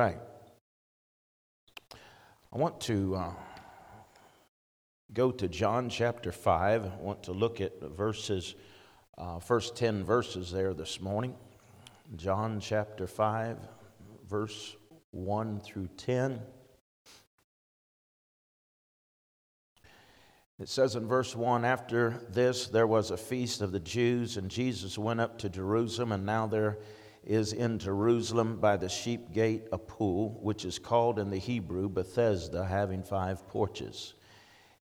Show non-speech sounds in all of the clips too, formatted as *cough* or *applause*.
right. I want to uh, go to John chapter 5. I want to look at verses, uh, first 10 verses there this morning. John chapter 5, verse 1 through 10. It says in verse 1 After this, there was a feast of the Jews, and Jesus went up to Jerusalem, and now there is in Jerusalem by the sheep gate a pool, which is called in the Hebrew Bethesda, having five porches.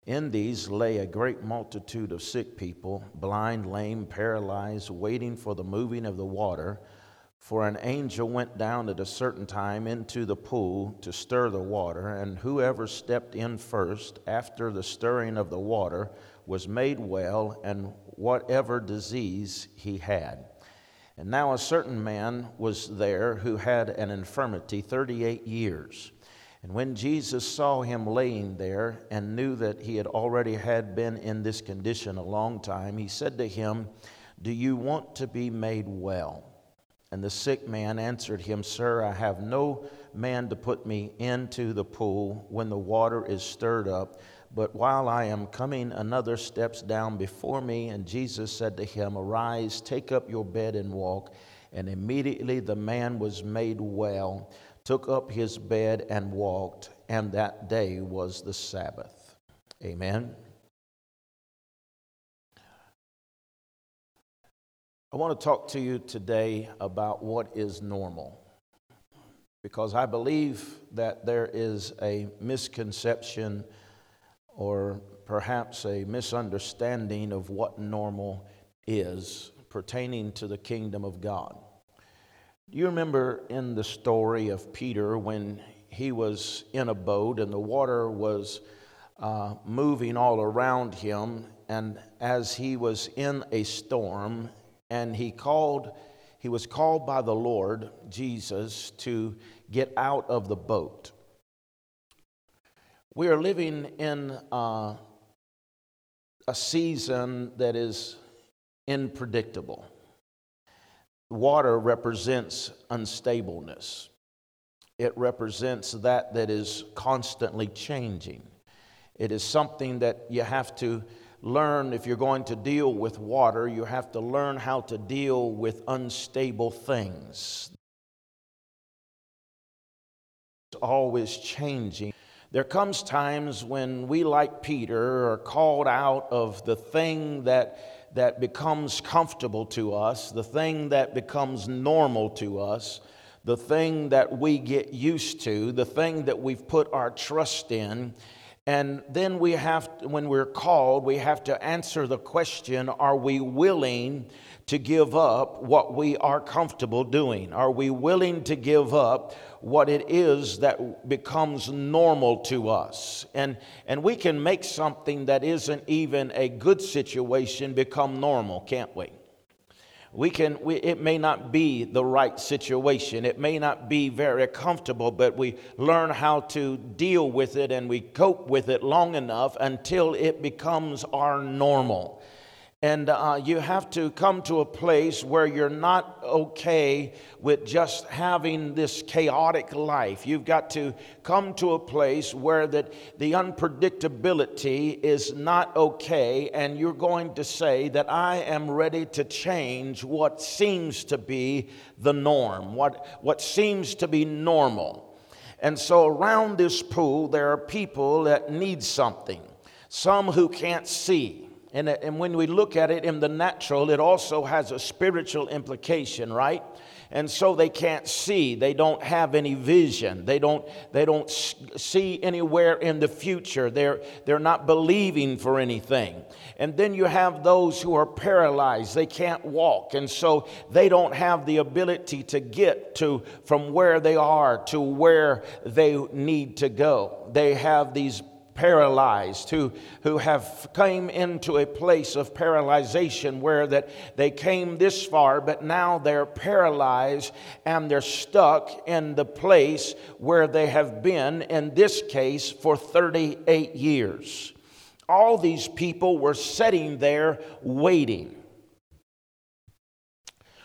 In these lay a great multitude of sick people, blind, lame, paralyzed, waiting for the moving of the water. For an angel went down at a certain time into the pool to stir the water, and whoever stepped in first after the stirring of the water was made well, and whatever disease he had. And now a certain man was there who had an infirmity 38 years. And when Jesus saw him laying there and knew that he had already had been in this condition a long time, he said to him, Do you want to be made well? And the sick man answered him, Sir, I have no man to put me into the pool when the water is stirred up. But while I am coming, another steps down before me. And Jesus said to him, Arise, take up your bed and walk. And immediately the man was made well, took up his bed and walked. And that day was the Sabbath. Amen. I want to talk to you today about what is normal. Because I believe that there is a misconception or perhaps a misunderstanding of what normal is pertaining to the kingdom of God. Do you remember in the story of Peter when he was in a boat and the water was uh, moving all around him, and as he was in a storm, and he called, he was called by the Lord Jesus to get out of the boat. We are living in uh, a season that is unpredictable. Water represents unstableness. It represents that that is constantly changing. It is something that you have to learn if you're going to deal with water, you have to learn how to deal with unstable things. It's always changing. There comes times when we, like Peter, are called out of the thing that, that becomes comfortable to us, the thing that becomes normal to us, the thing that we get used to, the thing that we've put our trust in. And then we have, when we're called, we have to answer the question are we willing to give up what we are comfortable doing? Are we willing to give up what it is that becomes normal to us. And, and we can make something that isn't even a good situation become normal, can't we? we can we, it may not be the right situation it may not be very comfortable but we learn how to deal with it and we cope with it long enough until it becomes our normal and uh, you have to come to a place where you're not okay with just having this chaotic life. You've got to come to a place where that the unpredictability is not okay, and you're going to say that I am ready to change what seems to be the norm, what, what seems to be normal. And so around this pool, there are people that need something, some who can't see and, uh, and when we look at it in the natural, it also has a spiritual implication, right? and so they can't see. They don't have any vision. They don't they don't see anywhere in the future. They're they're not believing for anything. And then you have those who are paralyzed. They can't walk. And so they don't have the ability to get to from where they are to where they need to go. They have these paralyzed, who, who have came into a place of paralyzation where that they came this far, but now they're paralyzed and they're stuck in the place where they have been, in this case, for 38 years. All these people were sitting there waiting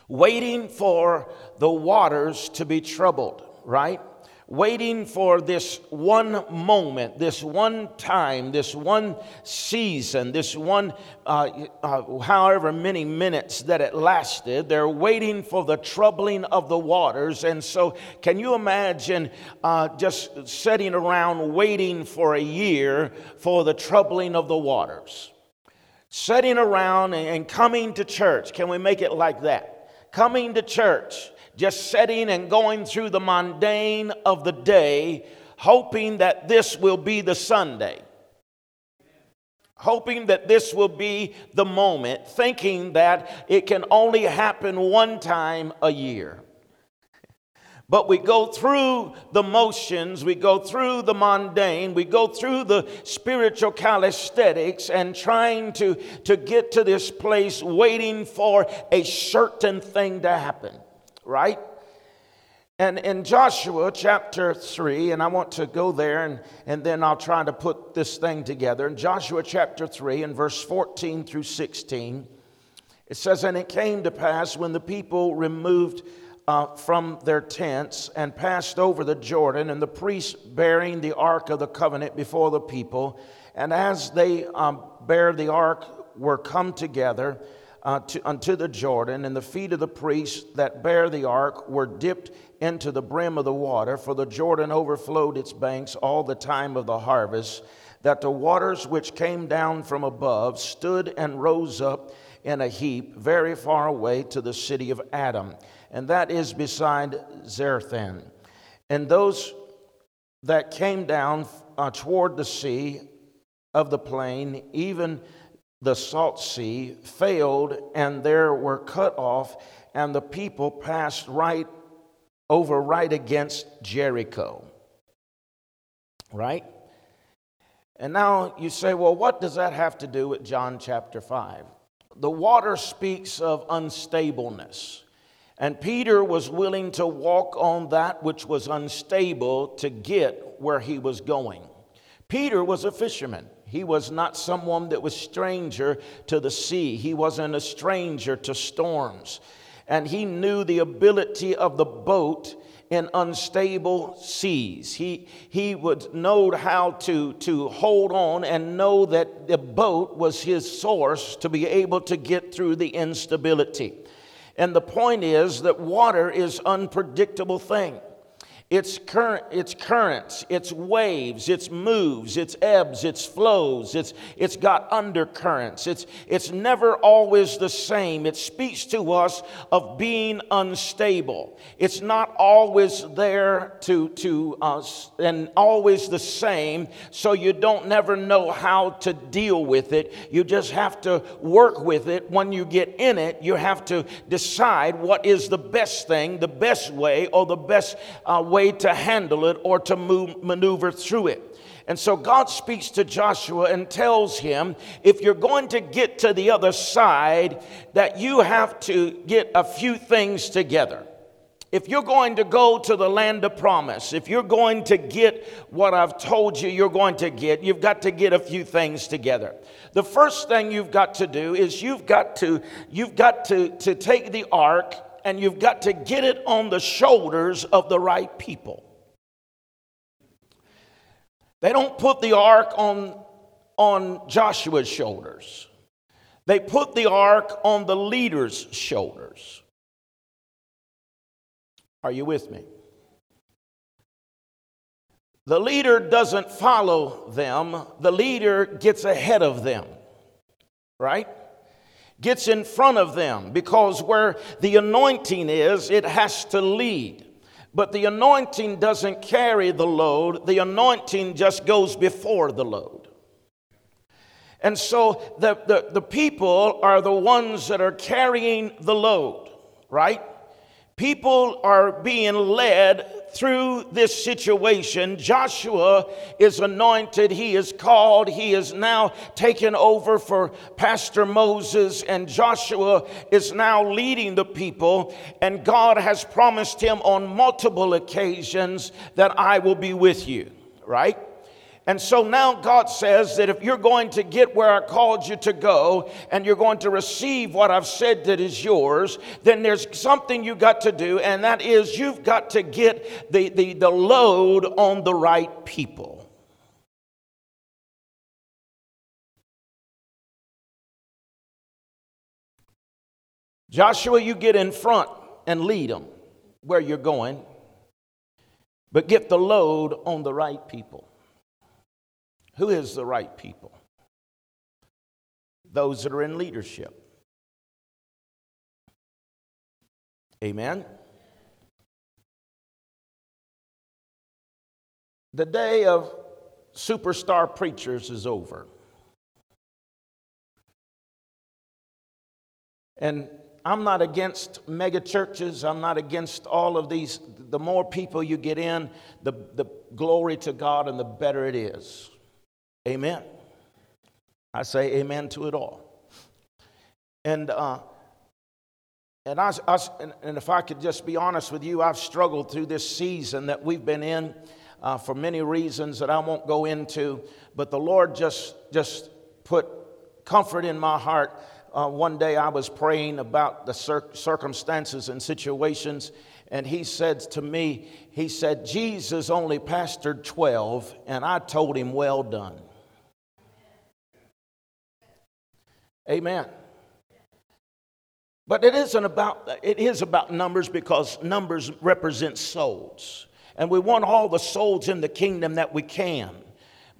waiting for the waters to be troubled, right? Waiting for this one moment, this one time, this one season, this one, uh, uh, however many minutes that it lasted. They're waiting for the troubling of the waters. And so, can you imagine uh, just sitting around waiting for a year for the troubling of the waters? Sitting around and coming to church. Can we make it like that? Coming to church just sitting and going through the mundane of the day, hoping that this will be the Sunday. Hoping that this will be the moment, thinking that it can only happen one time a year. But we go through the motions, we go through the mundane, we go through the spiritual calisthenics and trying to, to get to this place waiting for a certain thing to happen right? And in Joshua chapter 3, and I want to go there and, and then I'll try to put this thing together. In Joshua chapter 3, and verse 14 through 16, it says, And it came to pass when the people removed uh, from their tents and passed over the Jordan, and the priests bearing the ark of the covenant before the people, and as they um, bear the ark were come together, uh, to, unto the Jordan, and the feet of the priests that bare the ark were dipped into the brim of the water, for the Jordan overflowed its banks all the time of the harvest, that the waters which came down from above stood and rose up in a heap very far away to the city of Adam, and that is beside Zarethan. And those that came down uh, toward the sea of the plain, even the salt sea failed and there were cut off and the people passed right over right against Jericho. Right? And now you say, well, what does that have to do with John chapter 5? The water speaks of unstableness. And Peter was willing to walk on that which was unstable to get where he was going. Peter was a fisherman. He was not someone that was stranger to the sea. He wasn't a stranger to storms. And he knew the ability of the boat in unstable seas. He, he would know how to, to hold on and know that the boat was his source to be able to get through the instability. And the point is that water is unpredictable thing. It's, current, it's currents, it's waves, it's moves, it's ebbs, it's flows, it's, it's got undercurrents. It's, it's never always the same. It speaks to us of being unstable. It's not always there to, to us and always the same, so you don't never know how to deal with it. You just have to work with it. When you get in it, you have to decide what is the best thing, the best way, or the best uh, way to handle it or to move, maneuver through it. And so God speaks to Joshua and tells him, if you're going to get to the other side, that you have to get a few things together. If you're going to go to the land of promise, if you're going to get what I've told you you're going to get, you've got to get a few things together. The first thing you've got to do is you've got to you've got to, to take the ark and you've got to get it on the shoulders of the right people. They don't put the ark on, on Joshua's shoulders, they put the ark on the leader's shoulders. Are you with me? The leader doesn't follow them, the leader gets ahead of them, right? Gets in front of them because where the anointing is, it has to lead. But the anointing doesn't carry the load, the anointing just goes before the load. And so the, the, the people are the ones that are carrying the load, right? People are being led through this situation. Joshua is anointed, he is called, he is now taken over for Pastor Moses, and Joshua is now leading the people. And God has promised him on multiple occasions that I will be with you, right? And so now God says that if you're going to get where I called you to go and you're going to receive what I've said that is yours, then there's something you got to do, and that is you've got to get the, the, the load on the right people. Joshua, you get in front and lead them where you're going, but get the load on the right people. Who is the right people? Those that are in leadership. Amen. The day of superstar preachers is over. And I'm not against mega churches. I'm not against all of these. The more people you get in, the, the glory to God and the better it is. Amen. I say amen to it all. And, uh, and, I, I, and if I could just be honest with you, I've struggled through this season that we've been in uh, for many reasons that I won't go into, but the Lord just, just put comfort in my heart. Uh, one day I was praying about the cir- circumstances and situations, and he said to me, He said, Jesus only pastored 12, and I told him, Well done. Amen. But it isn't about it is about numbers because numbers represent souls. And we want all the souls in the kingdom that we can.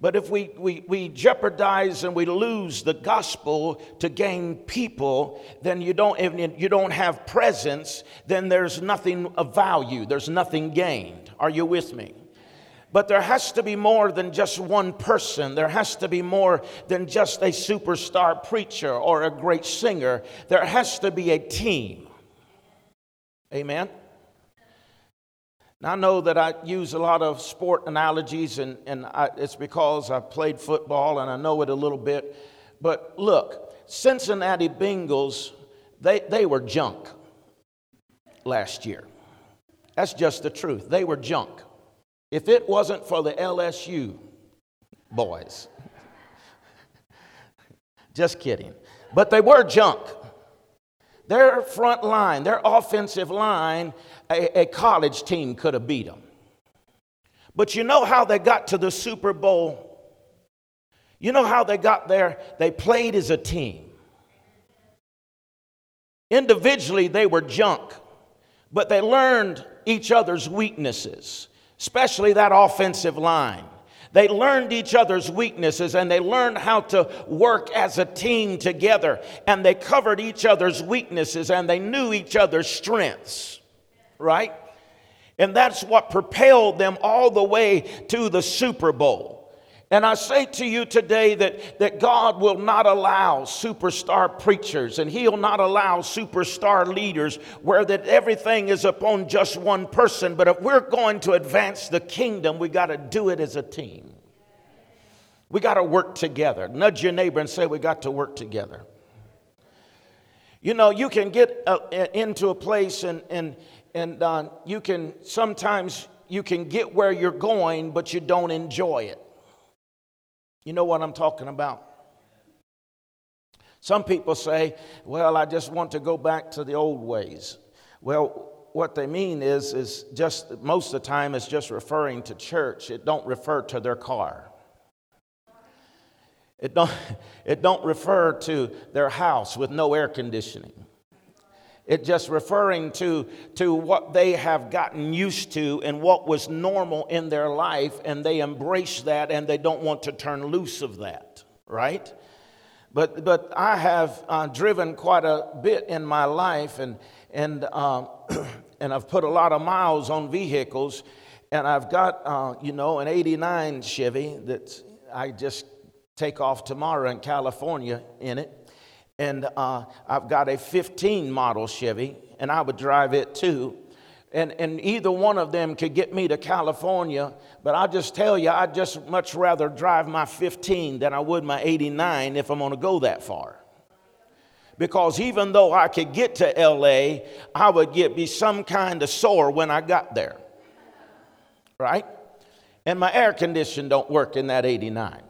But if we, we, we jeopardize and we lose the gospel to gain people, then you don't, if you don't have presence, then there's nothing of value. There's nothing gained. Are you with me? But there has to be more than just one person. There has to be more than just a superstar preacher or a great singer. There has to be a team. Amen. Now, I know that I use a lot of sport analogies, and, and I, it's because I played football and I know it a little bit. But look, Cincinnati Bengals, they, they were junk last year. That's just the truth. They were junk. If it wasn't for the LSU boys, just kidding. But they were junk. Their front line, their offensive line, a, a, college team could have beat them. But you know how they got to the Super Bowl? You know how they got there? They played as a team. Individually, they were junk, but they learned each other's weaknesses especially that offensive line. They learned each other's weaknesses and they learned how to work as a team together. And they covered each other's weaknesses and they knew each other's strengths, right? And that's what propelled them all the way to the Super Bowl. And I say to you today that, that God will not allow superstar preachers and He'll not allow superstar leaders where that everything is upon just one person. But if we're going to advance the kingdom, we got to do it as a team. We got to work together. Nudge your neighbor and say, We got to work together. You know, you can get uh, into a place and, and, and uh, you can sometimes you can get where you're going, but you don't enjoy it. You know what I'm talking about? Some people say, well, I just want to go back to the old ways. Well, what they mean is, is just most of the time it's just referring to church. It don't refer to their car. It don't, *laughs* it don't refer to their house with no air conditioning. It's just referring to, to what they have gotten used to and what was normal in their life, and they embrace that and they don't want to turn loose of that, right? But, but I have uh, driven quite a bit in my life, and, and, uh, *clears throat* and I've put a lot of miles on vehicles, and I've got, uh, you know, an 89 Chevy that I just take off tomorrow in California in it and uh, I've got a 15 model Chevy, and I would drive it too. And, and either one of them could get me to California, but I'll just tell you, I'd just much rather drive my 15 than I would my 89 if I'm gonna go that far. Because even though I could get to LA, I would get be some kind of sore when I got there. Right? and my air condition don't work in that 89.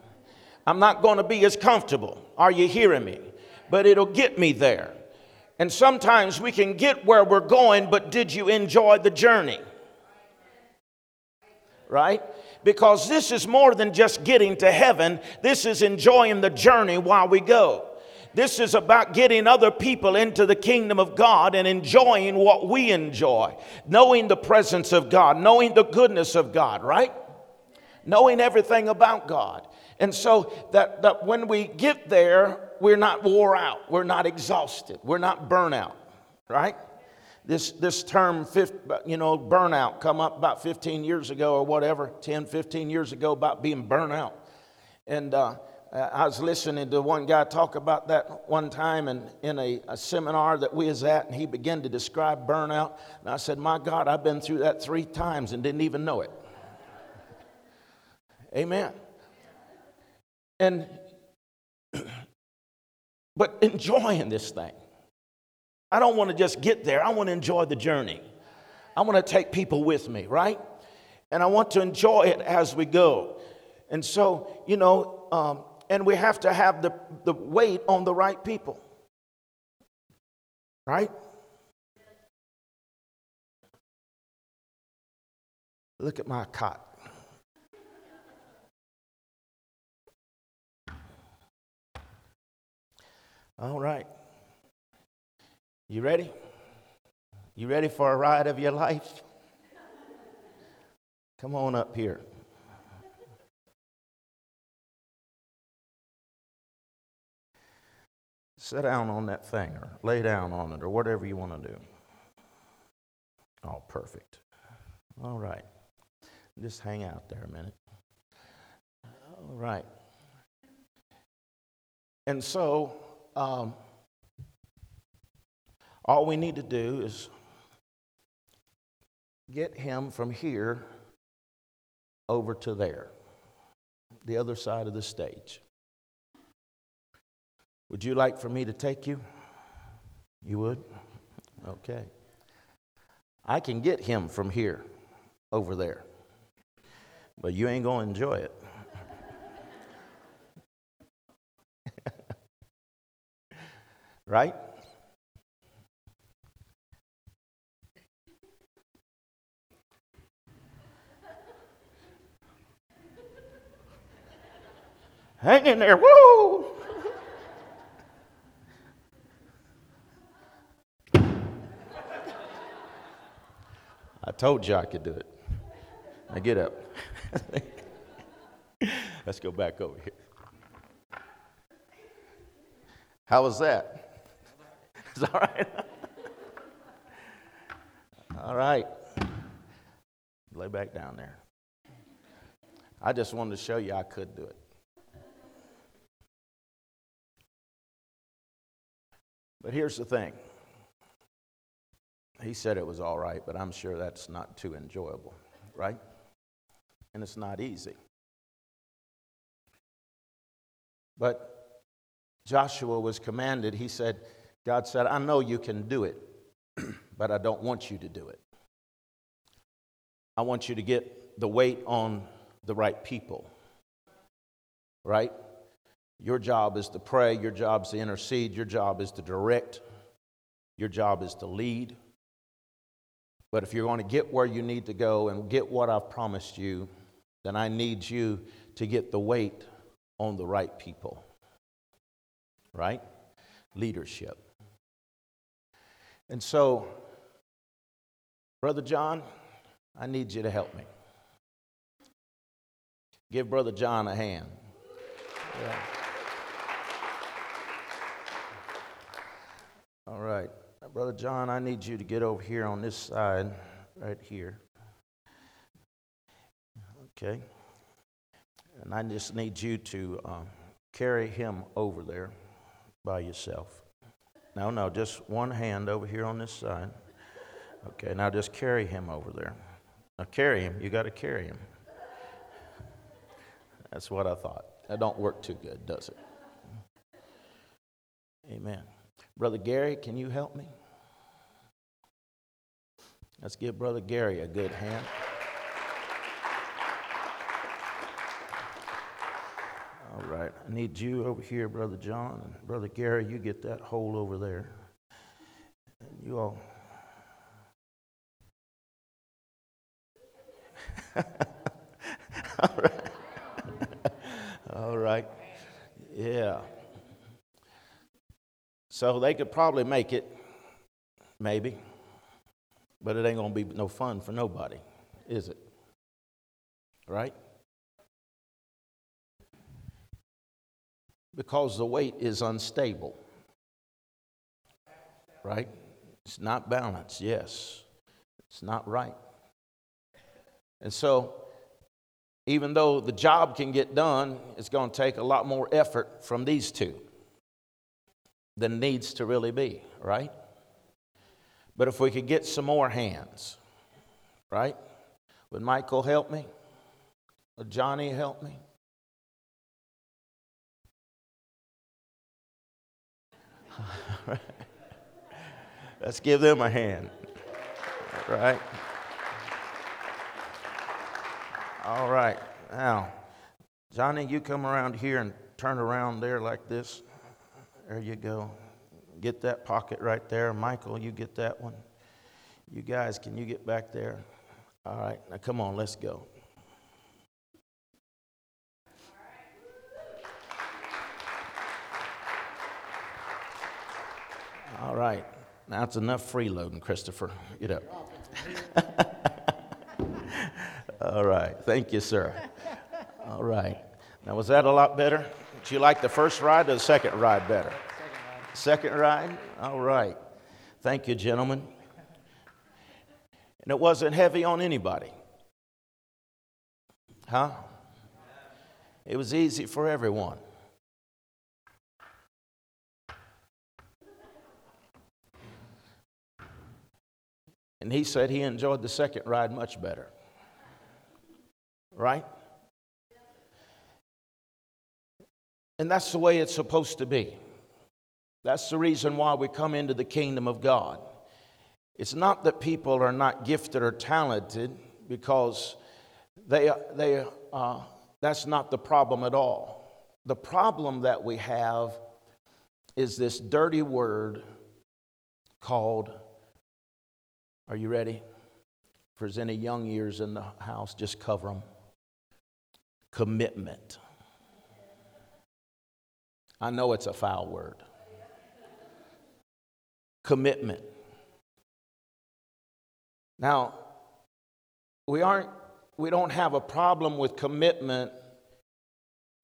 I'm not to be as comfortable. Are you hearing me? But it'll get me there. And sometimes we can get where we're going, but did you enjoy the journey? Right? Because this is more than just getting to heaven, this is enjoying the journey while we go. This is about getting other people into the kingdom of God and enjoying what we enjoy, knowing the presence of God, knowing the goodness of God, right? Knowing everything about God. And so that, that when we get there, we're not wore out, we're not exhausted, we're not burnout, right? This, this term, you know, burnout, come up about 15 years ago or whatever, 10, 15 years ago about being burnout. And uh, I was listening to one guy talk about that one time in, in a, a seminar that we was at, and he began to describe burnout. And I said, my God, I've been through that three times and didn't even know it. Amen. And but enjoying this thing. I don't want to just get there. I want to enjoy the journey. I want to take people with me, right? And I want to enjoy it as we go. And so, you know, um, and we have to have the, the weight on the right people, right? Look at my cot. All right. You ready? You ready for a ride of your life? Come on up here. Sit down on that thing or lay down on it or whatever you want to do. Oh, perfect. All right. Just hang out there a minute. All right. And so, um, all we need to do is get him from here over to there, the other side of the stage. Would you like for me to take you? You would? Okay. I can get him from here over there, but you ain't going to enjoy it. Right? Hang in there, woo! I told you I could do it. Now get up. *laughs* Let's go back over here. How was that? *laughs* Is all right? *laughs* all right. Lay back down there. I just wanted to show you I could do it. But here's the thing. He said it was all right, but I'm sure that's not too enjoyable, right? And it's not easy. But Joshua was commanded, he said, God said, I know you can do it, *clears throat* but I don't want you to do it. I want you to get the weight on the right people, right? Your job is to pray, your job is to intercede, your job is to direct, your job is to lead. But if you're going to get where you need to go and get what I've promised you, then I need you to get the weight on the right people, right? Leadership. And so, Brother John, I need you to help me. Give Brother John a hand. Yeah. All right. Brother John, I need you to get over here on this side, right here. Okay. And I just need you to um, carry him over there by yourself. No, no, just one hand over here on this side. Okay, now just carry him over there. Now carry him. You got to carry him. That's what I thought. That don't work too good, does it? Amen. Brother Gary, can you help me? Let's give Brother Gary a good hand. I need you over here, Brother John, and Brother Gary, you get that hole over there. You all. *laughs* all right. all right. Yeah. So they could probably make it, maybe, but it ain't going to be no fun for nobody, is it? Right? Because the weight is unstable. Right? It's not balanced, yes. It's not right. And so, even though the job can get done, it's going to take a lot more effort from these two than needs to really be, right? But if we could get some more hands, right? Would Michael help me? Would Johnny help me? *laughs* Let's give them a hand, All right? All right. Now, Johnny, you come around here and turn around there like this. There you go. Get that pocket right there. Michael, you get that one. You guys, can you get back there? All right. Now, come on, let's go. All right. Now it's enough freeloading, Christopher. Get up. *laughs* All right. Thank you, sir. All right. Now, was that a lot better? Did you like the first ride or the second ride better? Second ride. Second ride? All right. Thank you, gentlemen. And it wasn't heavy on anybody. Huh? It was easy for everyone. And he said he enjoyed the second ride much better. Right? And that's the way it's supposed to be. That's the reason why we come into the kingdom of God. It's not that people are not gifted or talented, because they, they, uh, that's not the problem at all. The problem that we have is this dirty word called, are you ready? If there's any young ears in the house, just cover them commitment. I know it's a foul word. Commitment. Now, we aren't we don't have a problem with commitment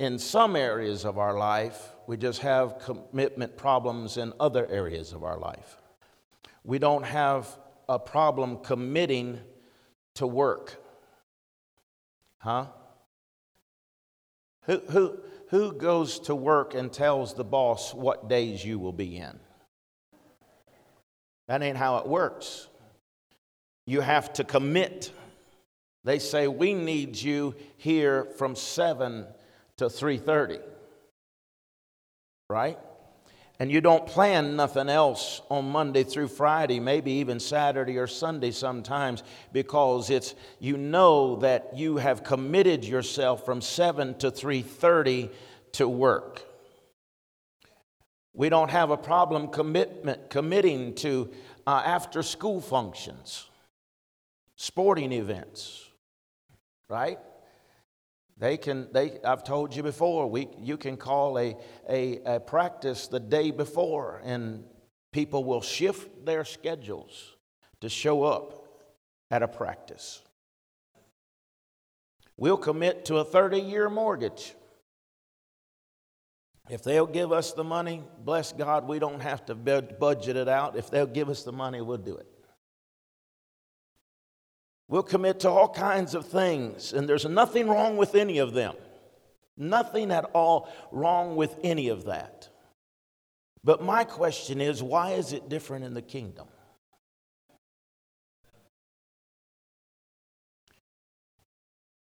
in some areas of our life. We just have commitment problems in other areas of our life. We don't have a problem committing to work. Huh? Who, who, who goes to work and tells the boss what days you will be in? That ain't how it works. You have to commit. They say we need you here from 7 to 3:30. Right? And you don't plan nothing else on Monday through Friday, maybe even Saturday or Sunday sometimes, because it's you know that you have committed yourself from 7 to 3:30 to work. We don't have a problem commitment committing to uh, after school functions, sporting events, right? They can, they, I've told you before, we, you can call a, a, a practice the day before, and people will shift their schedules to show up at a practice. We'll commit to a 30 year mortgage. If they'll give us the money, bless God, we don't have to budget it out. If they'll give us the money, we'll do it. We'll commit to all kinds of things, and there's nothing wrong with any of them. Nothing at all wrong with any of that. But my question is why is it different in the kingdom?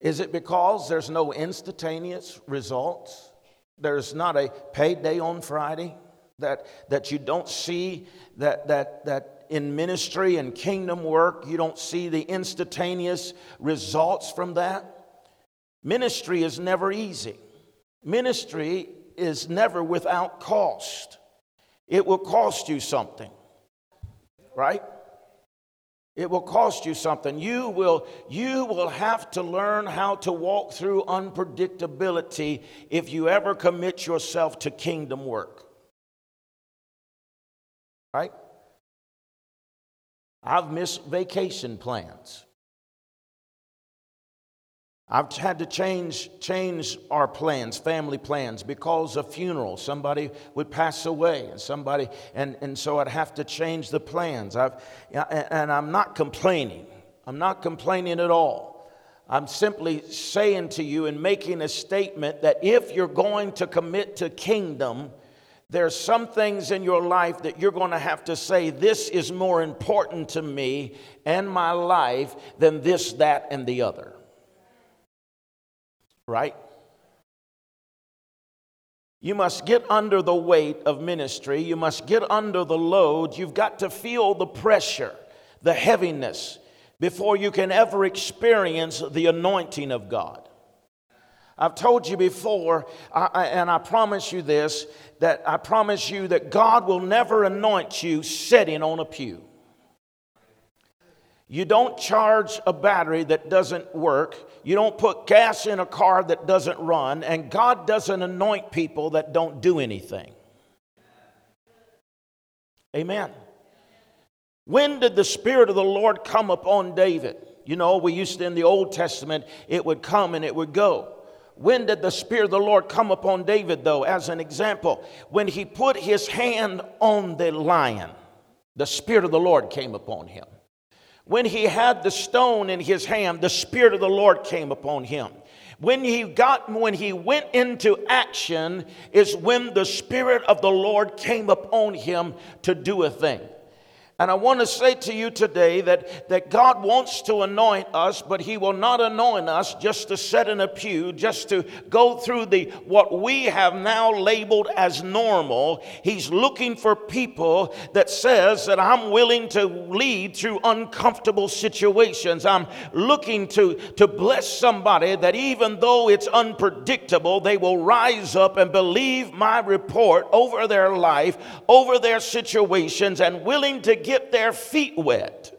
Is it because there's no instantaneous results? There's not a payday on Friday that, that you don't see that, that, that in ministry and kingdom work, you don't see the instantaneous results from that. Ministry is never easy. Ministry is never without cost. It will cost you something, right? It will cost you something. You will, you will have to learn how to walk through unpredictability if you ever commit yourself to kingdom work. Right? I've missed vacation plans. I've had to change, change our plans, family plans, because of funeral. Somebody would pass away, and somebody, and, and so I'd have to change the plans. I've, and I'm not complaining. I'm not complaining at all. I'm simply saying to you and making a statement that if you're going to commit to kingdom, there's some things in your life that you're going to have to say, This is more important to me and my life than this, that, and the other right? You must get under the weight of ministry. You must get under the load. You've got to feel the pressure, the heaviness, before you can ever experience the anointing of God. I've told you before, I, and I promise you this that I promise you that God will never anoint you sitting on a pew. You don't charge a battery that doesn't work. You don't put gas in a car that doesn't run. And God doesn't anoint people that don't do anything. Amen. When did the Spirit of the Lord come upon David? You know, we used to in the Old Testament, it would come and it would go. When did the Spirit of the Lord come upon David, though? As an example, when he put his hand on the lion, the Spirit of the Lord came upon him. When he had the stone in his hand, the Spirit of the Lord came upon him. When he got when he went into action is when the Spirit of the Lord came upon him to do a thing. And I want to say to you today that, that God wants to anoint us, but He will not anoint us just to sit in a pew, just to go through the what we have now labeled as normal. He's looking for people that says that I'm willing to lead through uncomfortable situations. I'm looking to, to bless somebody that even though it's unpredictable, they will rise up and believe my report over their life, over their situations, and willing to get their feet wet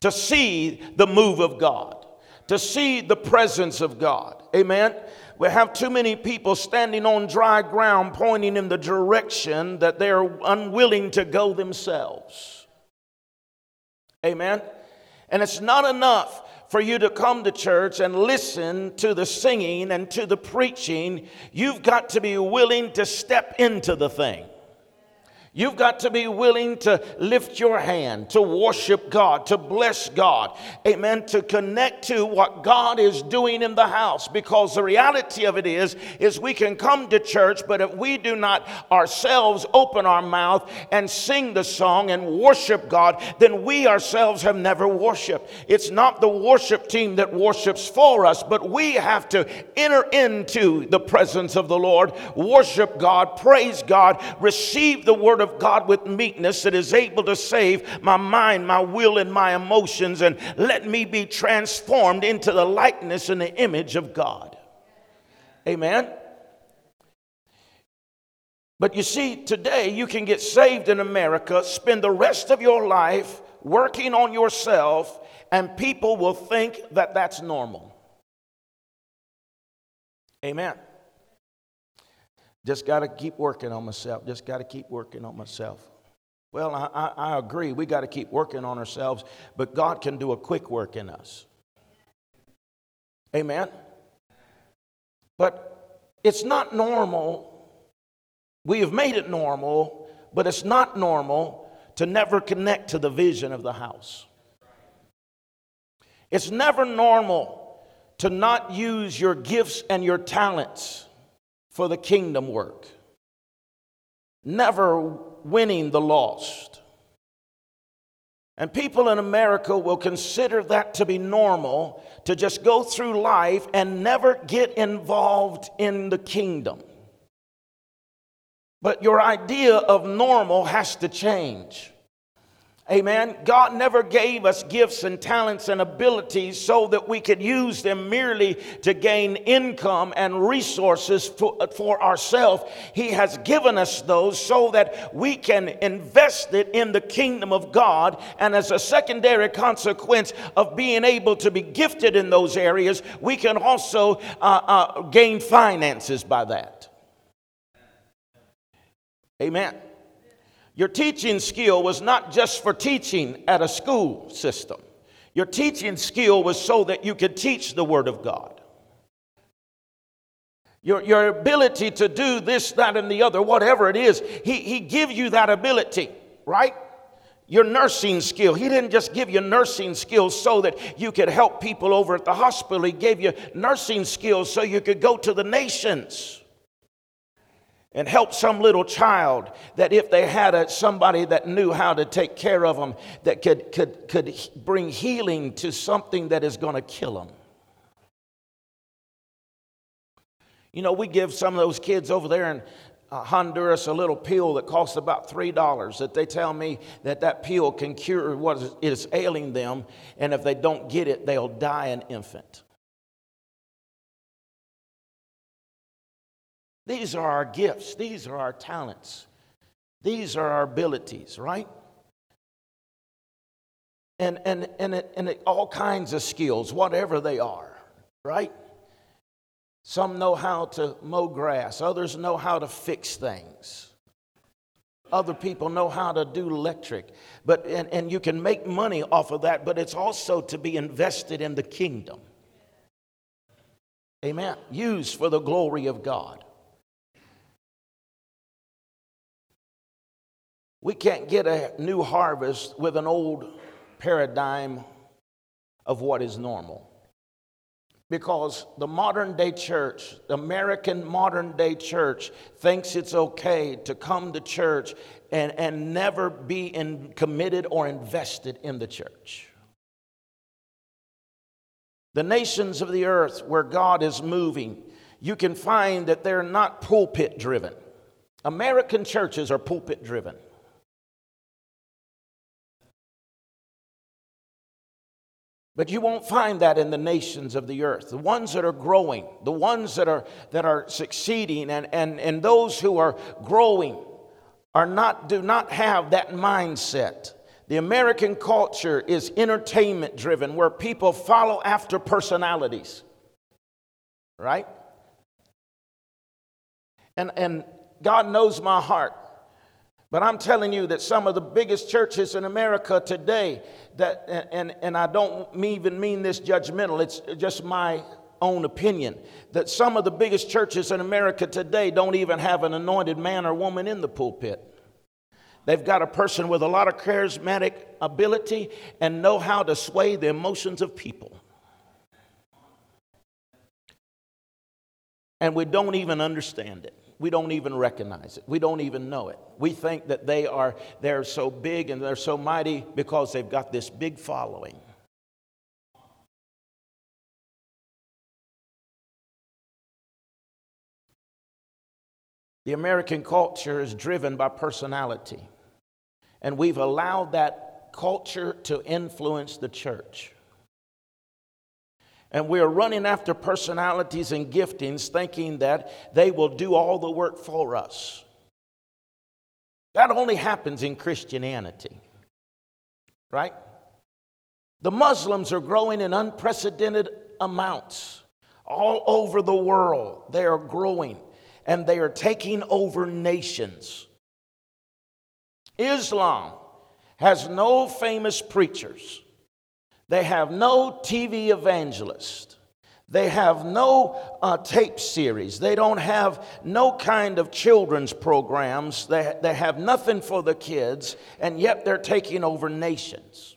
to see the move of God, to see the presence of God. Amen. We have too many people standing on dry ground pointing in the direction that they're unwilling to go themselves. Amen. And it's not enough for you to come to church and listen to the singing and to the preaching. You've got to be willing to step into the thing. You've got to be willing to lift your hand, to worship God, to bless God. Amen. To connect to what God is doing in the house. Because the reality of it is, is we can come to church, but if we do not ourselves open our mouth and sing the song and worship God, then we ourselves have never worshiped. It's not the worship team that worships for us, but we have to enter into the presence of the Lord, worship God, praise God, receive the word Word of God with meekness that is able to save my mind, my will, and my emotions, and let me be transformed into the likeness and the image of God. Amen. But you see, today you can get saved in America, spend the rest of your life working on yourself, and people will think that that's normal. Amen. Just got to keep working on myself. Just got to keep working on myself. Well, I, I, I agree. We got to keep working on ourselves, but God can do a quick work in us. Amen. But it's not normal. We have made it normal, but it's not normal to never connect to the vision of the house. It's never normal to not use your gifts and your talents for the kingdom work, never winning the lost. And people in America will consider that to be normal to just go through life and never get involved in the kingdom. But your idea of normal has to change. Amen. God never gave us gifts and talents and abilities so that we could use them merely to gain income and resources for, for ourselves. He has given us those so that we can invest it in the kingdom of God. And as a secondary consequence of being able to be gifted in those areas, we can also uh, uh, gain finances by that. Amen. Your teaching skill was not just for teaching at a school system. Your teaching skill was so that you could teach the Word of God. Your, your ability to do this, that, and the other, whatever it is, he, he give you that ability, right? Your nursing skill. He didn't just give you nursing skills so that you could help people over at the hospital. He gave you nursing skills so you could go to the nations and help some little child that if they had a, somebody that knew how to take care of them that could, could, could bring healing to something that is going to kill them you know we give some of those kids over there in uh, honduras a little pill that costs about three dollars that they tell me that that pill can cure what is ailing them and if they don't get it they'll die an infant These are our gifts, these are our talents, these are our abilities, right? And, and, and, it, and it, all kinds of skills, whatever they are, right? Some know how to mow grass, others know how to fix things. Other people know how to do electric, but and, and you can make money off of that, but it's also to be invested in the kingdom. Amen. Used for the glory of God. We can't get a new harvest with an old paradigm of what is normal. Because the modern day church, the American modern day church, thinks it's okay to come to church and, and never be in, committed or invested in the church. The nations of the earth where God is moving, you can find that they're not pulpit driven. American churches are pulpit driven. But you won't find that in the nations of the earth. The ones that are growing, the ones that are, that are succeeding, and, and, and those who are growing are not, do not have that mindset. The American culture is entertainment driven, where people follow after personalities, right? And, and God knows my heart. But I'm telling you that some of the biggest churches in America today, that, and, and I don't even mean this judgmental, it's just my own opinion, that some of the biggest churches in America today don't even have an anointed man or woman in the pulpit. They've got a person with a lot of charismatic ability and know how to sway the emotions of people. And we don't even understand it we don't even recognize it. We don't even know it. We think that they are they're so big and they're so mighty because they've got this big following. The American culture is driven by personality, and we've allowed that culture to influence the church. And we're running after personalities and giftings thinking that they will do all the work for us. That only happens in Christianity, right? The Muslims are growing in unprecedented amounts all over the world. They are growing and they are taking over nations. Islam has no famous preachers. They have no TV evangelist. They have no uh, tape series. They don't have no kind of children's programs. They, they have nothing for the kids, and yet they're taking over nations.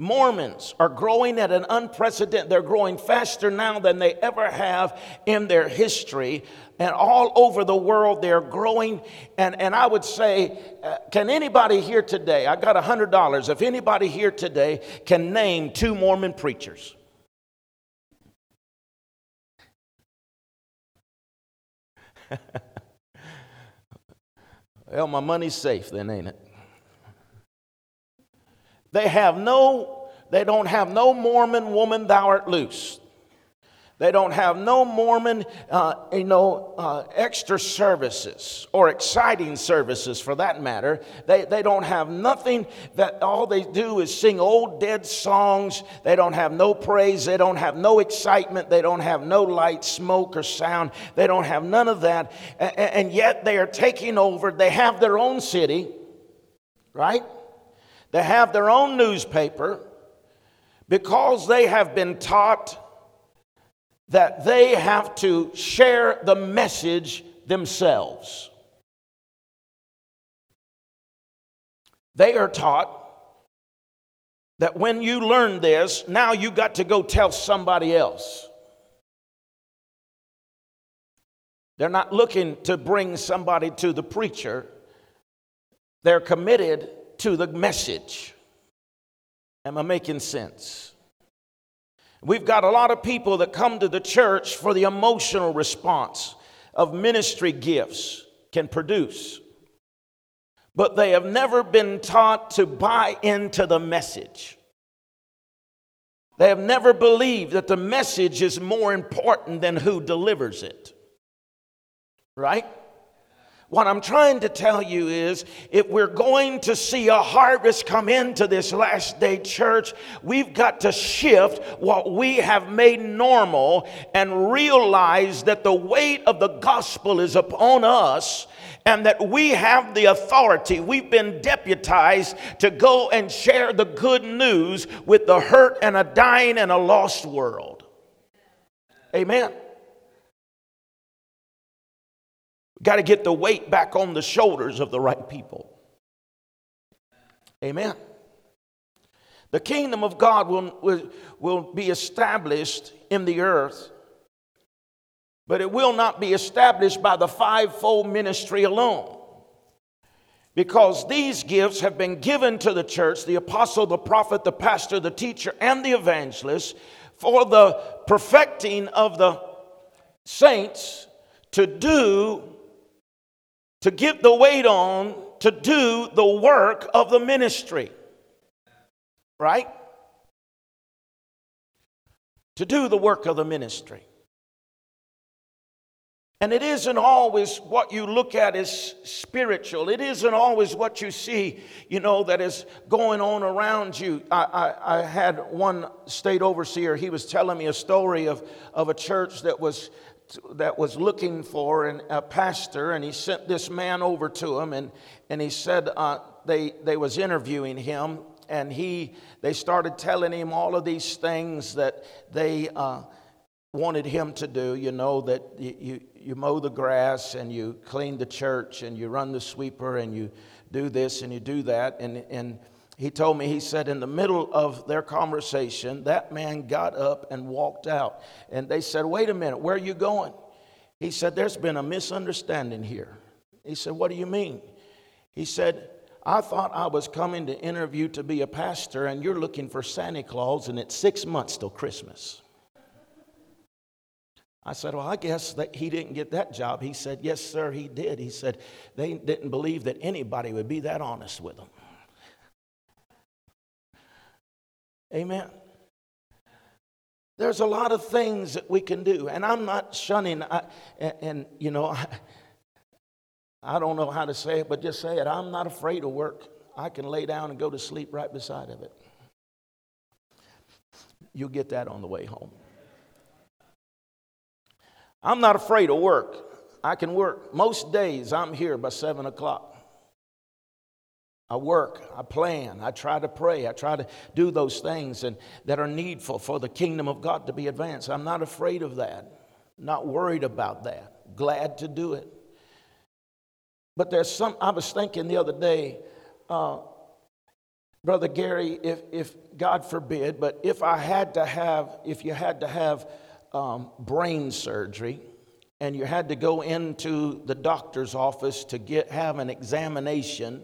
Mormons are growing at an unprecedented, they're growing faster now than they ever have in their history. And all over the world, they're growing. And, and I would say, uh, can anybody here today, I got $100, if anybody here today can name two Mormon preachers? *laughs* Well, my money's safe then, ain't it? They have no, they don't have no Mormon woman, thou art loose. They don't have no Mormon, uh, you know, uh, extra services or exciting services for that matter. They, they don't have nothing that all they do is sing old dead songs. They don't have no praise. They don't have no excitement. They don't have no light, smoke, or sound. They don't have none of that. And, and yet they are taking over. They have their own city, right? They have their own newspaper because they have been taught that they have to share the message themselves. They are taught that when you learn this, now you got to go tell somebody else. They're not looking to bring somebody to the preacher, they're committed to the message. Am I making sense? We've got a lot of people that come to the church for the emotional response of ministry gifts can produce. But they have never been taught to buy into the message. They have never believed that the message is more important than who delivers it. Right? What I'm trying to tell you is if we're going to see a harvest come into this last day church, we've got to shift what we have made normal and realize that the weight of the gospel is upon us and that we have the authority. We've been deputized to go and share the good news with the hurt and a dying and a lost world. Amen. Got to get the weight back on the shoulders of the right people. Amen. The kingdom of God will, will, will be established in the earth, but it will not be established by the fivefold ministry alone. Because these gifts have been given to the church the apostle, the prophet, the pastor, the teacher, and the evangelist for the perfecting of the saints to do to get the weight on to do the work of the ministry. Right? To do the work of the ministry. And it isn't always what you look at as spiritual. It isn't always what you see, you know, that is going on around you. I, I, I, had one state overseer, he was telling me a story of, of a church that was that was looking for an, a pastor, and he sent this man over to him, and, and he said uh, they, they was interviewing him, and he they started telling him all of these things that they uh, wanted him to do. You know that you, you, you mow the grass, and you clean the church, and you run the sweeper, and you do this and you do that, and and he told me, he said, in the middle of their conversation, that man got up and walked out. And they said, Wait a minute, where are you going? He said, There's been a misunderstanding here. He said, What do you mean? He said, I thought I was coming to interview to be a pastor, and you're looking for Santa Claus, and it's six months till Christmas. I said, Well, I guess that he didn't get that job. He said, Yes, sir, he did. He said, They didn't believe that anybody would be that honest with them. Amen. There's a lot of things that we can do, and I'm not shunning, I, and, and, you know, *laughs* I, I don't know how to say it, but just say it. I'm not afraid of work. I can lay down and go to sleep right beside of it. You'll get that on the way home. I'm not afraid of work. I can work. Most days I'm here by 7 o'clock. I work, I plan, I try to pray, I try to do those things and, that are needful for the kingdom of God to be advanced. I'm not afraid of that, not worried about that, glad to do it. But there's some, I was thinking the other day, uh, Brother Gary, if, if God forbid, but if I had to have, if you had to have um, brain surgery, and you had to go into the doctor's office to get have an examination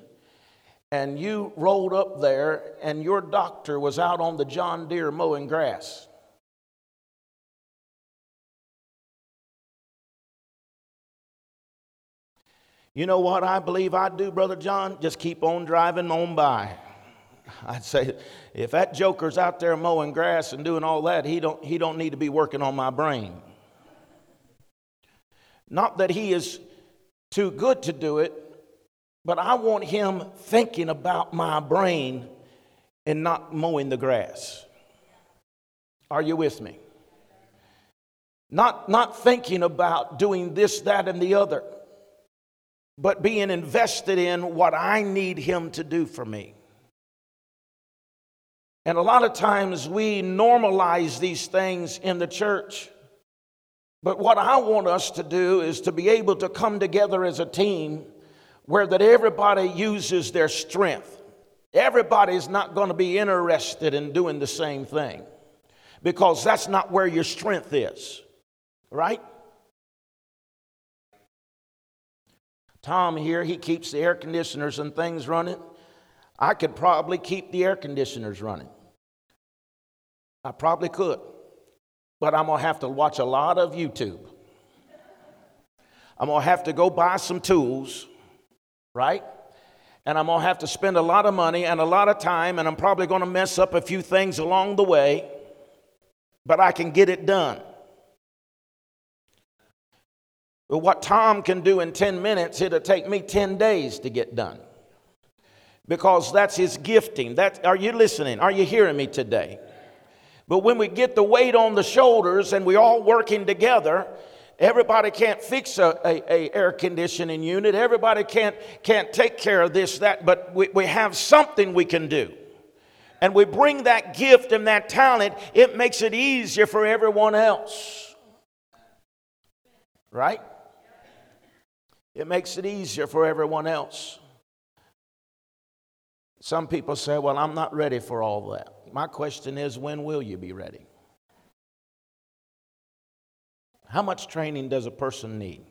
and you rolled up there and your doctor was out on the John Deere mowing grass. You know what I believe I'd do, Brother John? Just keep on driving on by. I'd say, if that joker's out there mowing grass and doing all that, he don't, he don't need to be working on my brain. Not that he is too good to do it, but I want him thinking about my brain and not mowing the grass. Are you with me? Not, not thinking about doing this, that, and the other, but being invested in what I need him to do for me. And a lot of times we normalize these things in the church. But what I want us to do is to be able to come together as a team where that everybody uses their strength. Everybody's not going to be interested in doing the same thing because that's not where your strength is, right? Tom here, he keeps the air conditioners and things running. I could probably keep the air conditioners running. I probably could. But I'm going to have to watch a lot of YouTube. I'm going to have to go buy some tools, right? And I'm going to have to spend a lot of money and a lot of time, and I'm probably going to mess up a few things along the way, but I can get it done. But what Tom can do in 10 minutes, it'll take me 10 days to get done. Because that's his gifting. That, are you listening? Are you hearing me today? But when we get the weight on the shoulders and we all working together, everybody can't fix a, a, a, air conditioning unit. Everybody can't, can't take care of this, that, but we, we have something we can do. And we bring that gift and that talent, it makes it easier for everyone else. Right? It makes it easier for everyone else. Some people say, Well, I'm not ready for all that. My question is, when will you be ready? How much training does a person need?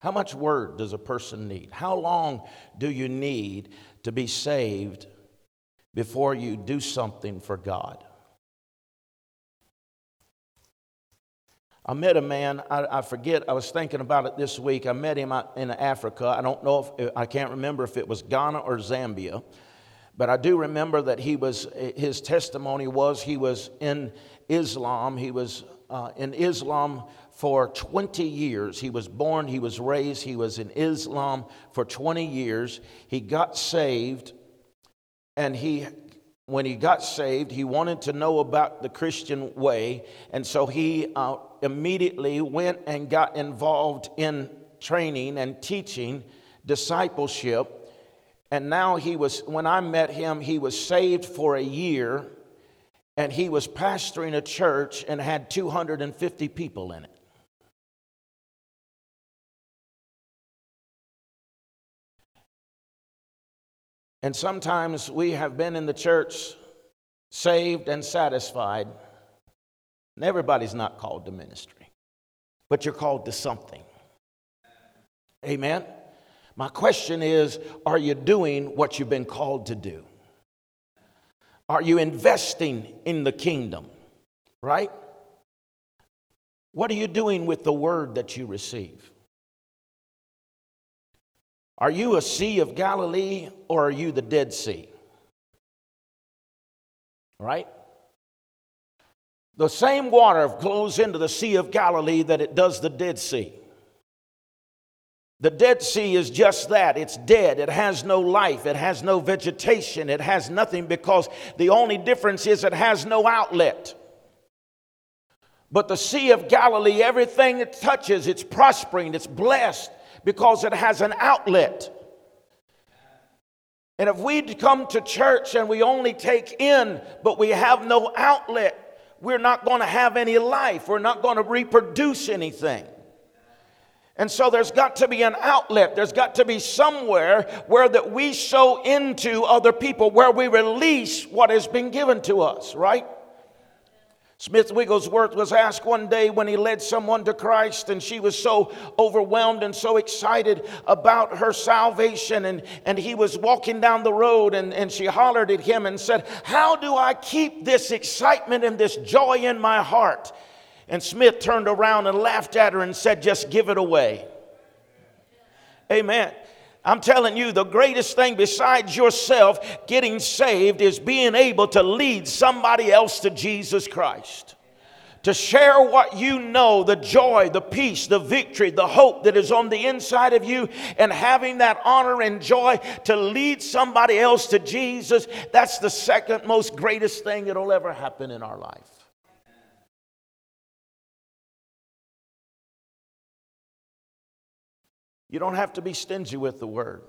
How much word does a person need? How long do you need to be saved before you do something for God? I met a man, I, I, forget, I was thinking about it this week. I met him in Africa. I don't know if, I can't remember if it was Ghana or Zambia. But I do remember that he was, his testimony was he was in Islam. He was uh, in Islam for 20 years. He was born, he was raised, he was in Islam for 20 years. He got saved, and he when he got saved, he wanted to know about the Christian way, and so he uh, immediately went and got involved in training and teaching discipleship and now he was, when I met him, he was saved for a year and he was pastoring a church and had 250 people in it. And sometimes we have been in the church saved and satisfied. And everybody's not called to ministry, but you're called to something. Amen. My question is Are you doing what you've been called to do? Are you investing in the kingdom? Right? What are you doing with the word that you receive? Are you a Sea of Galilee or are you the Dead Sea? Right? The same water flows into the Sea of Galilee that it does the Dead Sea. The Dead Sea is just that. It's dead. It has no life. It has no vegetation. It has nothing because the only difference is it has no outlet. But the Sea of Galilee, everything it touches, it's prospering, it's blessed because it has an outlet. And if we come to church and we only take in, but we have no outlet, we're not going to have any life. We're not going to reproduce anything. And so there's got to be an outlet. There's got to be somewhere where that we sow into other people, where we release what has been given to us, right? Smith Wigglesworth was asked one day when he led someone to Christ, and she was so overwhelmed and so excited about her salvation. And, and he was walking down the road, and, and she hollered at him and said, How do I keep this excitement and this joy in my heart? And Smith turned around and laughed at her and said, Just give it away. Amen. I'm telling you, the greatest thing besides yourself getting saved is being able to lead somebody else to Jesus Christ. To share what you know, the joy, the peace, the victory, the hope that is on the inside of you, and having that honor and joy to lead somebody else to Jesus, that's the second most greatest thing that'll ever happen in our life. You don't have to be stingy with the word.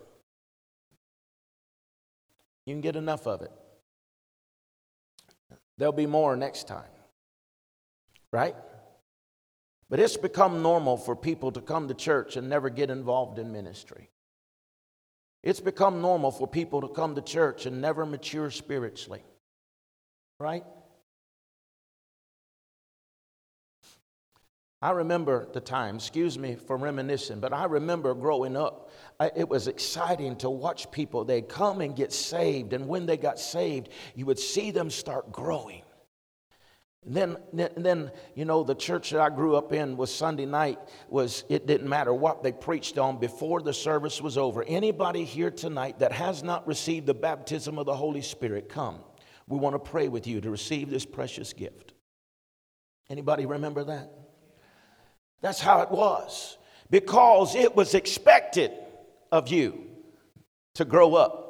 You can get enough of it. There'll be more next time. Right? But it's become normal for people to come to church and never get involved in ministry. It's become normal for people to come to church and never mature spiritually. Right? I remember the time, excuse me for reminiscing, but I remember growing up, it was exciting to watch people. They'd come and get saved, and when they got saved, you would see them start growing. Then, then, you know, the church that I grew up in was Sunday night, was it didn't matter what they preached on before the service was over. Anybody here tonight that has not received the baptism of the Holy Spirit, come. We want to pray with you to receive this precious gift. Anybody remember that? That's how it was. Because it was expected of you to grow up.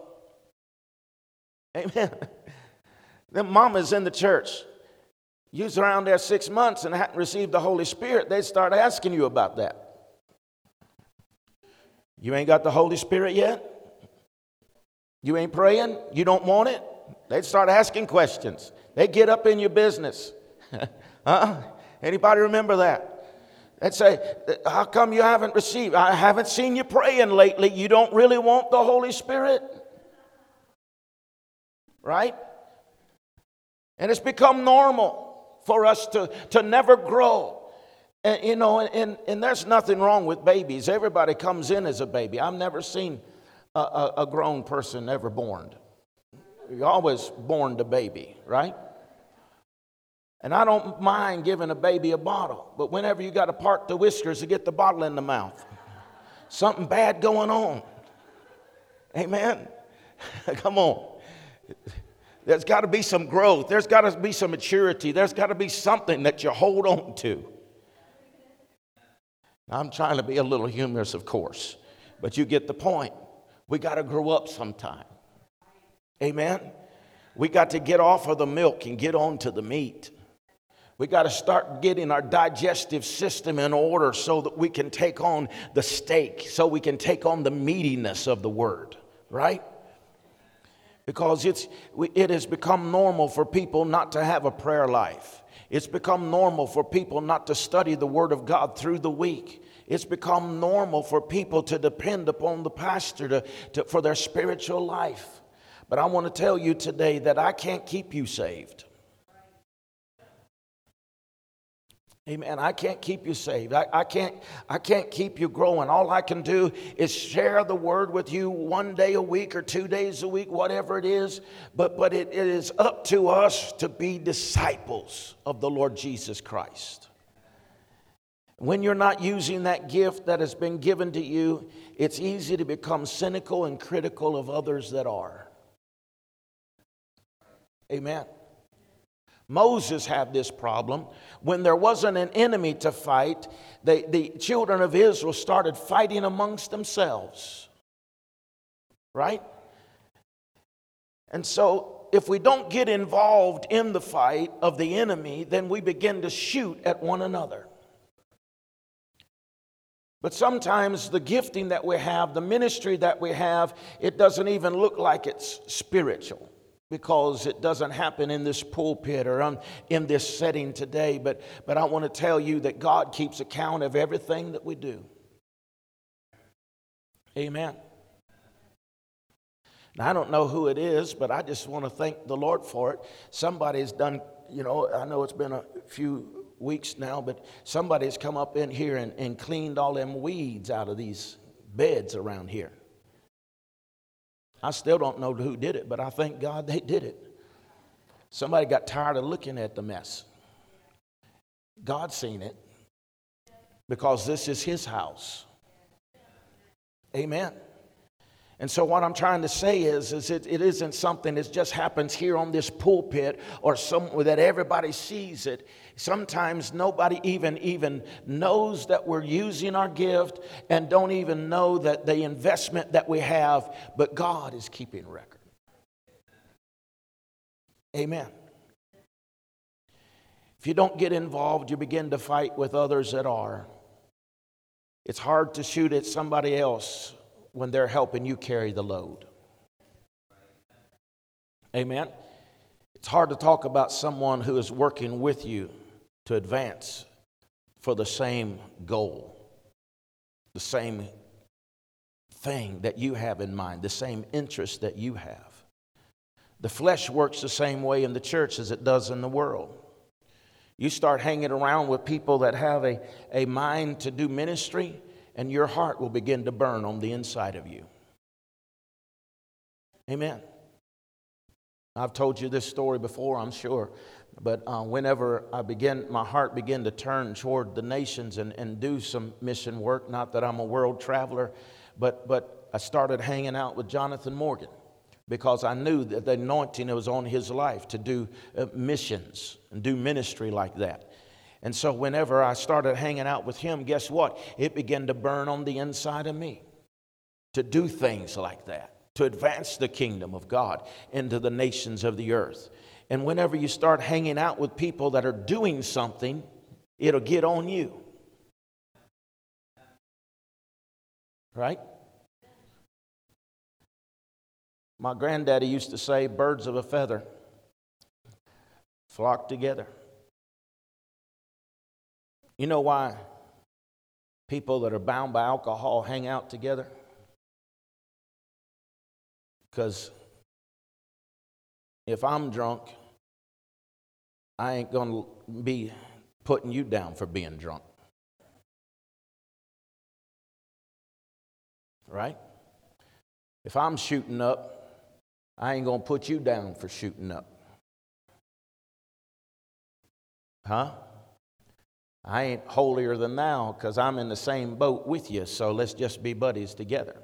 Amen. *laughs* Them mamas in the church, you was around there six months and hadn't received the Holy Spirit, they'd start asking you about that. You ain't got the Holy Spirit yet? You ain't praying? You don't want it? They'd start asking questions. They get up in your business. *laughs* huh? Anybody remember that? And say, How come you haven't received? I haven't seen you praying lately. You don't really want the Holy Spirit? Right? And it's become normal for us to, to never grow. And, you know, and, and there's nothing wrong with babies. Everybody comes in as a baby. I've never seen a, a, a grown person ever born. You're always born a baby, right? And I don't mind giving a baby a bottle, but whenever you got to part the whiskers to get the bottle in the mouth, something bad going on. Amen. *laughs* Come on. There's got to be some growth. There's got to be some maturity. There's got to be something that you hold on to. I'm trying to be a little humorous, of course, but you get the point. We got to grow up sometime. Amen. We got to get off of the milk and get on to the meat. We got to start getting our digestive system in order so that we can take on the steak, so we can take on the meatiness of the word, right? Because it's, it has become normal for people not to have a prayer life. It's become normal for people not to study the Word of God through the week. It's become normal for people to depend upon the pastor to, to, for their spiritual life. But I want to tell you today that I can't keep you saved. Amen. I can't keep you saved. I, I, can't, I can't keep you growing. All I can do is share the word with you one day a week or two days a week, whatever it is. But, but it, it is up to us to be disciples of the Lord Jesus Christ. When you're not using that gift that has been given to you, it's easy to become cynical and critical of others that are. Amen. Moses had this problem. When there wasn't an enemy to fight, they, the children of Israel started fighting amongst themselves. Right? And so, if we don't get involved in the fight of the enemy, then we begin to shoot at one another. But sometimes the gifting that we have, the ministry that we have, it doesn't even look like it's spiritual because it doesn't happen in this pulpit or in this setting today. But, but I want to tell you that God keeps account of everything that we do. Amen. Now, I don't know who it is, but I just want to thank the Lord for it. Somebody's done, you know, I know it's been a few weeks now, but somebody's come up in here and, and cleaned all them weeds out of these beds around here. I still don't know who did it, but I thank God they did it. Somebody got tired of looking at the mess. God seen it because this is his house. Amen. And so, what I'm trying to say is, is it, it isn't something that just happens here on this pulpit or somewhere that everybody sees it. Sometimes nobody even even knows that we're using our gift and don't even know that the investment that we have, but God is keeping record. Amen. If you don't get involved, you begin to fight with others that are. It's hard to shoot at somebody else when they're helping you carry the load. Amen. It's hard to talk about someone who is working with you to advance for the same goal, the same thing that you have in mind, the same interest that you have. The flesh works the same way in the church as it does in the world. You start hanging around with people that have a, a mind to do ministry, and your heart will begin to burn on the inside of you. Amen. I've told you this story before, I'm sure, but uh, whenever I begin, my heart began to turn toward the nations and, and do some mission work. Not that I'm a world traveler, but but I started hanging out with Jonathan Morgan because I knew that the anointing was on his life to do uh, missions and do ministry like that. And so, whenever I started hanging out with him, guess what? It began to burn on the inside of me to do things like that, to advance the kingdom of God into the nations of the earth. And whenever you start hanging out with people that are doing something, it'll get on you. Right? My granddaddy used to say, birds of a feather flock together. You know why people that are bound by alcohol hang out together? Because if I'm drunk, I ain't going to be putting you down for being drunk. Right? If I'm shooting up, I ain't going to put you down for shooting up. Huh? I ain't holier than thou because I'm in the same boat with you, so let's just be buddies together.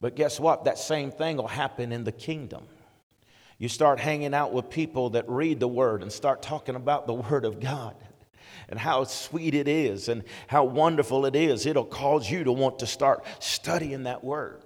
But guess what? That same thing will happen in the kingdom. You start hanging out with people that read the Word and start talking about the *laughs* Word of God and how sweet it is and how wonderful it is. It'll cause you to want to start studying that Word.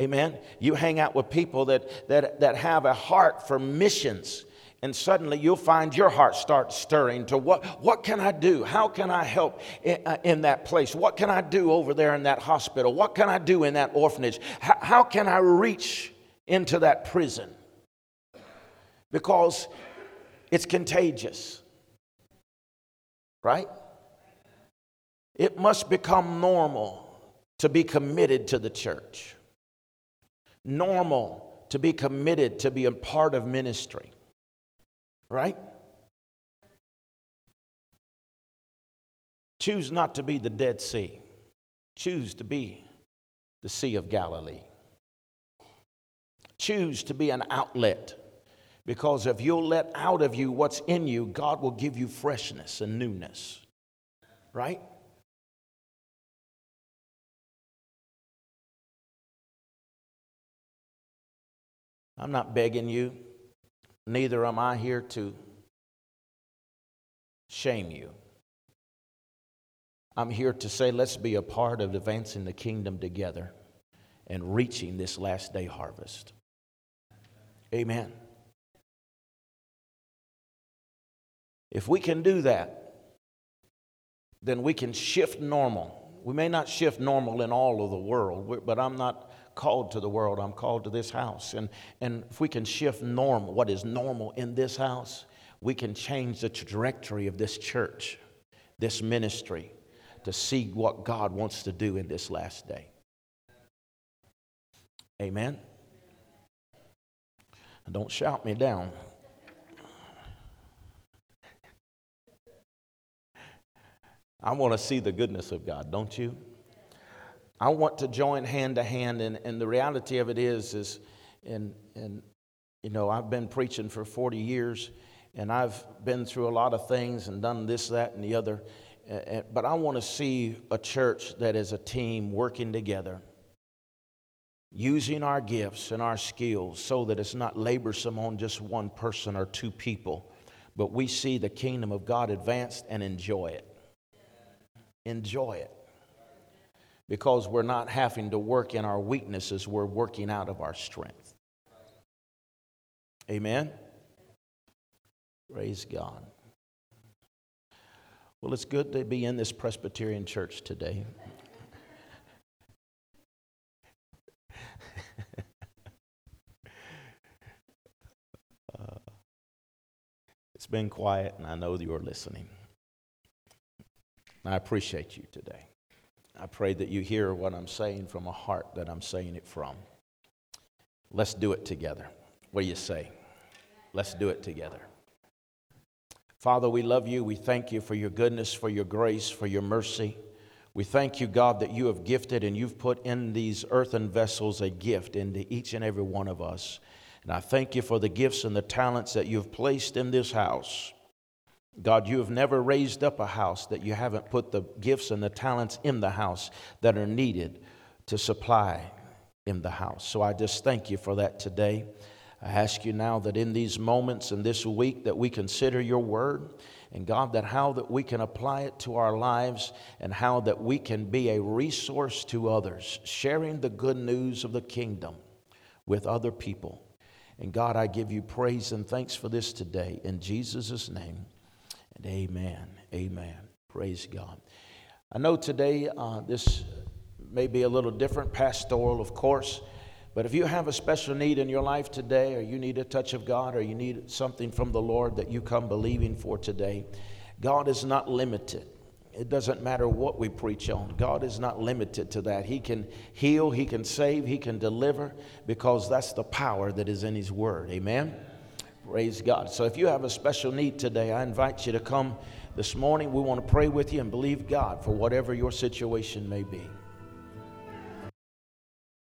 Amen. You hang out with people that, that, that have a heart for missions and suddenly you'll find your heart start stirring to what, what can I do? How can I help in, uh, in, that place? What can I do over there in that hospital? What can I do in that orphanage? How, how can I reach into that prison? Because it's contagious, right? It must become normal to be committed to the church, normal to be committed to be a part of ministry. Right? Choose not to be the Dead Sea. Choose to be the Sea of Galilee. Choose to be an outlet because if you'll let out of you what's in you, God will give you freshness and newness. Right? I'm not begging you. Neither am I here to shame you. I'm here to say, let's be a part of advancing the kingdom together and reaching this last day harvest. Amen. If we can do that, then we can shift normal. We may not shift normal in all of the world, but I'm not called to the world, I'm called to this house. And, and if we can shift normal, what is normal in this house, we can change the trajectory of this church, this ministry, to see what God wants to do in this last day. Amen. Don't shout me down. I want to see the goodness of God, don't you? I want to join hand to hand, and, and the reality of it is, is, and, and you know, I've been preaching for 40 years, and I've been through a lot of things and done this, that, and the other. But I want to see a church that is a team working together, using our gifts and our skills so that it's not laborsome on just one person or two people, but we see the kingdom of God advanced and enjoy it. Enjoy it. Because we're not having to work in our weaknesses, we're working out of our strength. Amen. Praise God. Well, it's good to be in this Presbyterian church today. uh, *laughs* it's been quiet, and I know you're listening. I appreciate you today. I pray that you hear what I'm saying from a heart that I'm saying it from. Let's do it together. What do you say? Let's do it together. Father, we love you. We thank you for your goodness, for your grace, for your mercy. We thank you, God, that you have gifted and you've put in these earthen vessels a gift into each and every one of us. And I thank you for the gifts and the talents that you've placed in this house. God, you have never raised up a house that you haven't put the gifts and the talents in the house that are needed to supply in the house. So I just thank you for that today. I ask you now that in these moments and this week that we consider your word and God that how that we can apply it to our lives and how that we can be a resource to others sharing the good news of the kingdom with other people. And God, I give you praise and thanks for this today in Jesus' name. And amen. Amen. Praise God. I know today uh, this may be a little different, pastoral, of course. But if you have a special need in your life today, or you need a touch of God, or you need something from the Lord that you come believing for today, God is not limited. It doesn't matter what we preach on. God is not limited to that. He can heal, He can save, He can deliver because that's the power that is in His Word. Amen? Praise God. So if you have a special need today, I invite you to come this morning. We want to pray with you and believe God for whatever your situation may be.